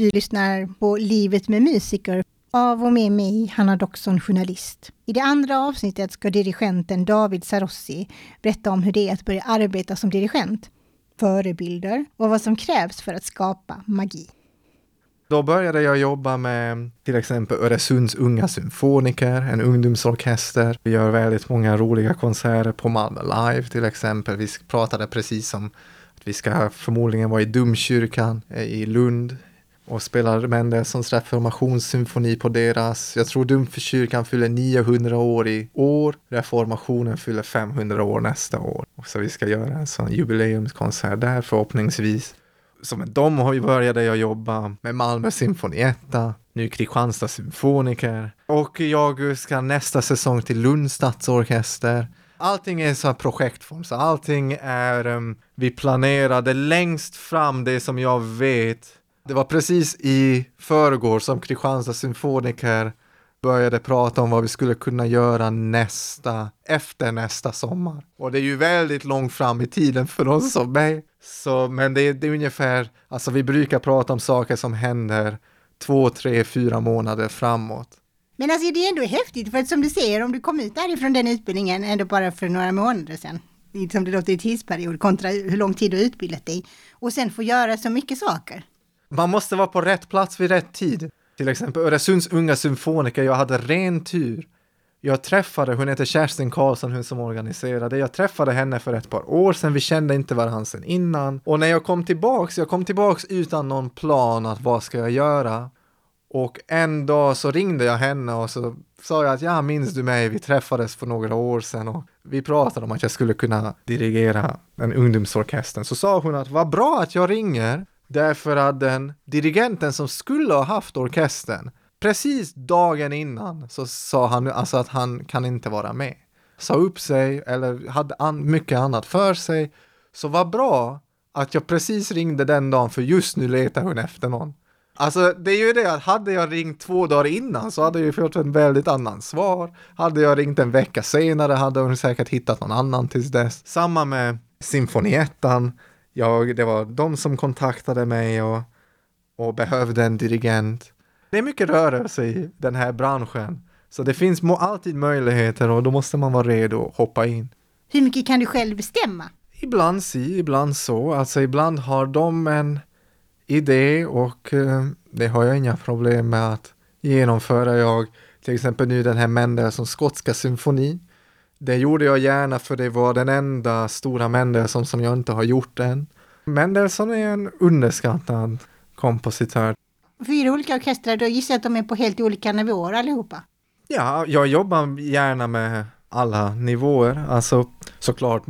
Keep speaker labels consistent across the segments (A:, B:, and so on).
A: Du lyssnar på Livet med musiker av och med mig, Hanna Doxon, journalist. I det andra avsnittet ska dirigenten David Sarossi berätta om hur det är att börja arbeta som dirigent, förebilder och vad som krävs för att skapa magi.
B: Då började jag jobba med till exempel Öresunds unga symfoniker, en ungdomsorkester. Vi gör väldigt många roliga konserter på Malmö Live till exempel. Vi pratade precis om att vi ska förmodligen vara i Domkyrkan eh, i Lund och spelar Mendelssohns reformationssymfoni på deras. Jag tror Domkyrkan fyller 900 år i år. Reformationen fyller 500 år nästa år. Så vi ska göra en sån jubileumskonsert där förhoppningsvis så med dem började jag jobba med Malmö symfonietta, nu Kristianstad symfoniker och jag ska nästa säsong till Lunds stadsorkester. Allting är så projektform, så allting är, um, vi planerade längst fram det som jag vet. Det var precis i förrgår som Kristianstad symfoniker började prata om vad vi skulle kunna göra nästa, efter nästa sommar. Och det är ju väldigt långt fram i tiden för oss som mig. Så, men det, det är ungefär, alltså vi brukar prata om saker som händer två, tre, fyra månader framåt.
A: Men alltså det är ändå häftigt, för att som du säger, om du kom ut därifrån den utbildningen ändå bara för några månader sedan, som det låter i tidsperiod, kontra hur lång tid du utbildat dig, och sen få göra så mycket saker.
B: Man måste vara på rätt plats vid rätt tid. Till exempel Öresunds unga symfoniker, jag hade ren tur. Jag träffade, hon heter Kerstin Karlsson, hon som organiserade. Jag träffade henne för ett par år sedan, vi kände inte varandra sedan innan. Och när jag kom tillbaks, jag kom tillbaks utan någon plan att vad ska jag göra? Och en dag så ringde jag henne och så sa jag att ja, minns du mig? Vi träffades för några år sedan och vi pratade om att jag skulle kunna dirigera en ungdomsorkester. Så sa hon att vad bra att jag ringer därför att den dirigenten som skulle ha haft orkestern Precis dagen innan så sa han alltså att han kan inte vara med. Sa upp sig eller hade an mycket annat för sig. Så vad bra att jag precis ringde den dagen för just nu letar hon efter någon. Alltså det är ju det att hade jag ringt två dagar innan så hade jag fått en väldigt annan svar. Hade jag ringt en vecka senare hade hon säkert hittat någon annan tills dess. Samma med symfoniettan. Jag, det var de som kontaktade mig och, och behövde en dirigent. Det är mycket rörelse i den här branschen. Så det finns alltid möjligheter och då måste man vara redo att hoppa in.
A: Hur mycket kan du själv bestämma?
B: Ibland si, ibland så. Alltså ibland har de en idé och eh, det har jag inga problem med att genomföra. Jag, till exempel nu den här Mendelssohn skotska symfonin. Det gjorde jag gärna för det var den enda stora Mendelssohn som jag inte har gjort än. Mendelssohn är en underskattad kompositör
A: fyra olika orkestrar, då gissar jag att de är på helt olika nivåer allihopa.
B: Ja, jag jobbar gärna med alla nivåer. Alltså såklart,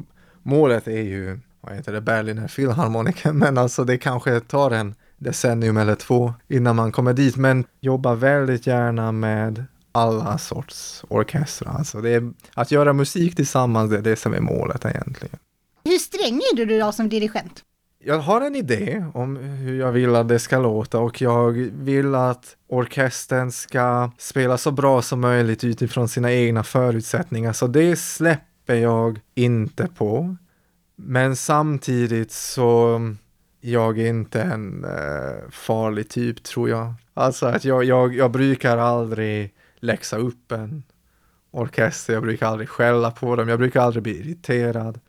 B: målet är ju, vad heter det, Berliner Philharmoniker, men alltså det kanske tar en decennium eller två innan man kommer dit, men jobbar väldigt gärna med alla sorts orkestrar. Alltså det är, att göra musik tillsammans, det är det som är målet egentligen.
A: Hur sträng är du då som dirigent?
B: jag har en idé om hur jag vill att det ska låta och jag vill att orkestern ska spela så bra som möjligt utifrån sina egna förutsättningar. Så det släpper jag inte på. Men samtidigt så jag är inte en uh, farlig typ tror jag. Alltså att jag, jag, jag brukar aldrig läxa upp en orkester, jag brukar aldrig skälla på dem, jag brukar aldrig bli irriterad.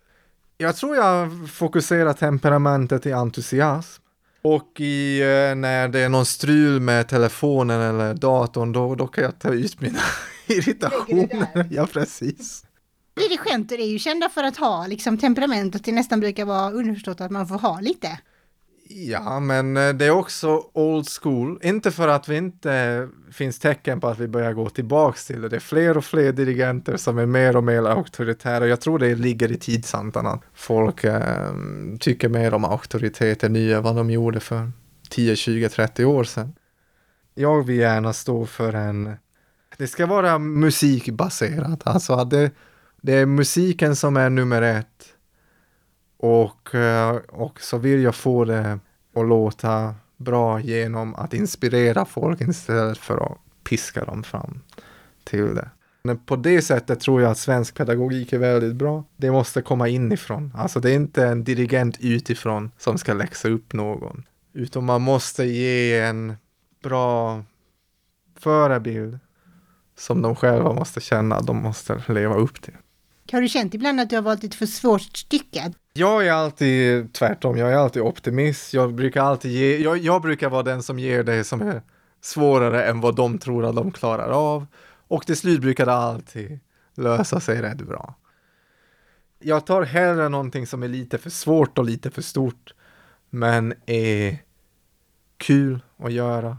B: Jag tror jag fokuserar temperamentet i entusiasm. Och i, eh, när det är någon strul med telefonen eller datorn, då, då kan jag ta ut mina irritationer. Ja, precis.
A: Dirigenter är ju kända för att ha liksom temperament och det nästan brukar vara underförstått att man får ha lite.
B: Ja, men eh, det är också old school. Inte för att vi inte finns tecken på att vi börjar gå tillbaks till det. Det är fler och fler dirigenter som är mer och mer auktoritära. Jag tror det ligger i tidsandan att folk eh, tycker mer om auktoriteter nu än vad de gjorde för 10, 20, 30 år sedan. Jag vill gärna stå för en... Det ska vara musikbaserat, alltså att det, det är musiken som är nummer ett och, eh, och så vill jag få det att låta bra genom att inspirera folk istället för att piska dem fram till det. Men på det sättet tror jag att svensk pedagogik är väldigt bra. Det måste komma inifrån. Alltså det är inte en dirigent utifrån som ska läxa upp någon. Utan man måste ge en bra förebild som de själva måste känna att de måste leva upp till.
A: Har du känt ibland att du har valt ett för svårt stycke?
B: Jag är alltid tvärtom, jag är alltid optimist. Jag brukar alltid ge, jag, jag brukar vara den som ger det som är svårare än vad de tror att de klarar av. Och till slut brukar det alltid lösa sig rätt bra. Jag tar hellre någonting som är lite för svårt och lite för stort, men är kul att göra.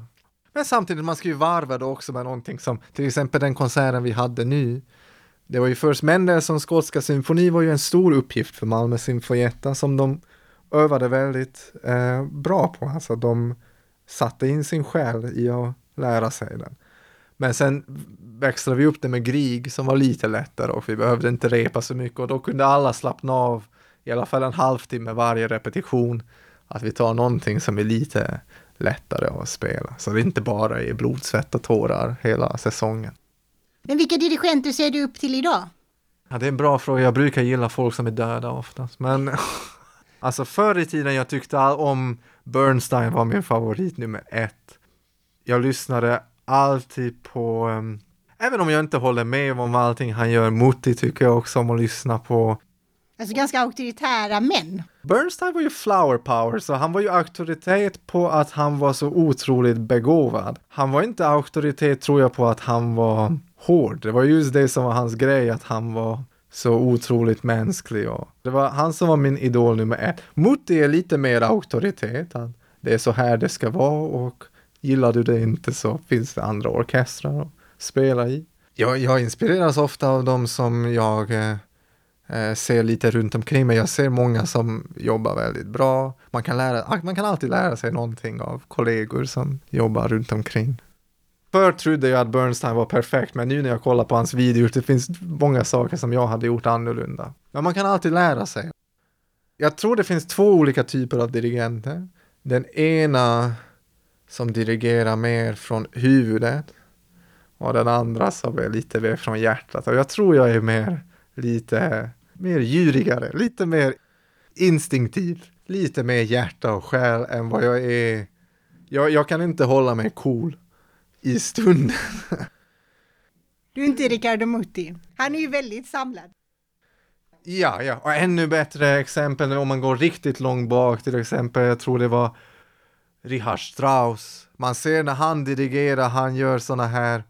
B: Men samtidigt, man ska ju varva det också med någonting som, till exempel den konserten vi hade nu. Det var ju först Mendelssohns skotska symfoni var ju en stor uppgift för Malmö Symfonietta som de övade väldigt eh, bra på. Alltså de satte in sin själ i att lära sig den. Men sen växlade vi upp det med Grieg som var lite lättare och vi behövde inte repa så mycket och då kunde alla slappna av i alla fall en halvtimme varje repetition. Att vi tar någonting som är lite lättare att spela. Så det inte bara är blod, svett och tårar hela säsongen.
A: Men vilka dirigenter ser du upp till idag?
B: Ja, det är en bra fråga. Jag brukar gilla folk som är döda oftast. Men alltså förr i tiden jag tyckte om Bernstein var min favorit nummer ett. Jag lyssnade alltid på, um, även om jag inte håller med om allting han gör, Mutti tycker jag också om att lyssna på.
A: Alltså ganska auktoritära män.
B: Bernstein var ju flower power, så han var ju auktoritet på att han var så otroligt begåvad. Han var inte auktoritet tror jag på att han var hård. Det var just det som var hans grej, att han var så otroligt mänsklig. Och det var han som var min idol nummer ett. Mutti är lite mer auktoritet. Det är så här det ska vara och gillar du det inte så finns det andra orkestrar att spela i. Jag, jag inspireras ofta av de som jag eh, eh, ser lite runt omkring mig. Jag ser många som jobbar väldigt bra. Man kan, lära, man kan alltid lära sig någonting av kollegor som jobbar runt omkring. Förr trodde jag att Bernstein var perfekt, men nu när jag kollar på hans videor, det finns många saker som jag hade gjort annorlunda. Men man kan alltid lära sig. Jag tror det finns två olika typer av dirigenter. Den ena som dirigerar mer från huvudet och den andra som är lite mer från hjärtat. Och jag tror jag är mer lite mer djurigare, lite mer instinktiv, lite mer hjärta och själ än vad jag är. Jag, jag kan inte hålla mig cool i stunden.
A: Du är inte Riccardo Mutti. Han är ju väldigt samlad.
B: Ja, ja, och ännu bättre exempel om man går riktigt långt bak, till exempel, jag tror det var Richard Strauss. Man ser när han dirigerar, han gör såna här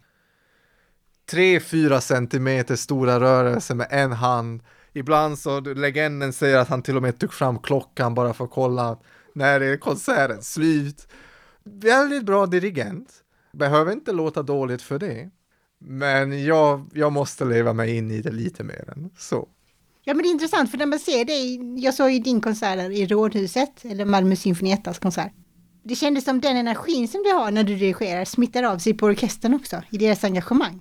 B: 3-4 centimeter stora rörelser med en hand. Ibland så legenden säger att han till och med tog fram klockan bara för att kolla när är konserten slut. Väldigt bra dirigent. Behöver inte låta dåligt för det. Men jag, jag måste leva mig in i det lite mer än så.
A: Ja men det är intressant för när man ser det, jag såg ju din konsert i Rådhuset, eller Malmö Symfoniettas konsert. Det kändes som den energin som du har när du dirigerar smittar av sig på orkestern också, i deras engagemang.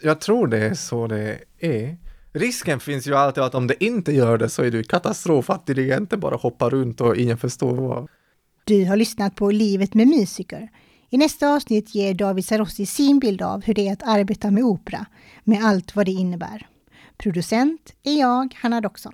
B: Jag tror det är så det är. Risken finns ju alltid att om det inte gör det så är det katastrof att dirigenten bara hoppar runt och ingen förstår vad.
A: Du har lyssnat på Livet med musiker. I nästa avsnitt ger David Sarossi sin bild av hur det är att arbeta med opera, med allt vad det innebär. Producent är jag, Hanna Doxon.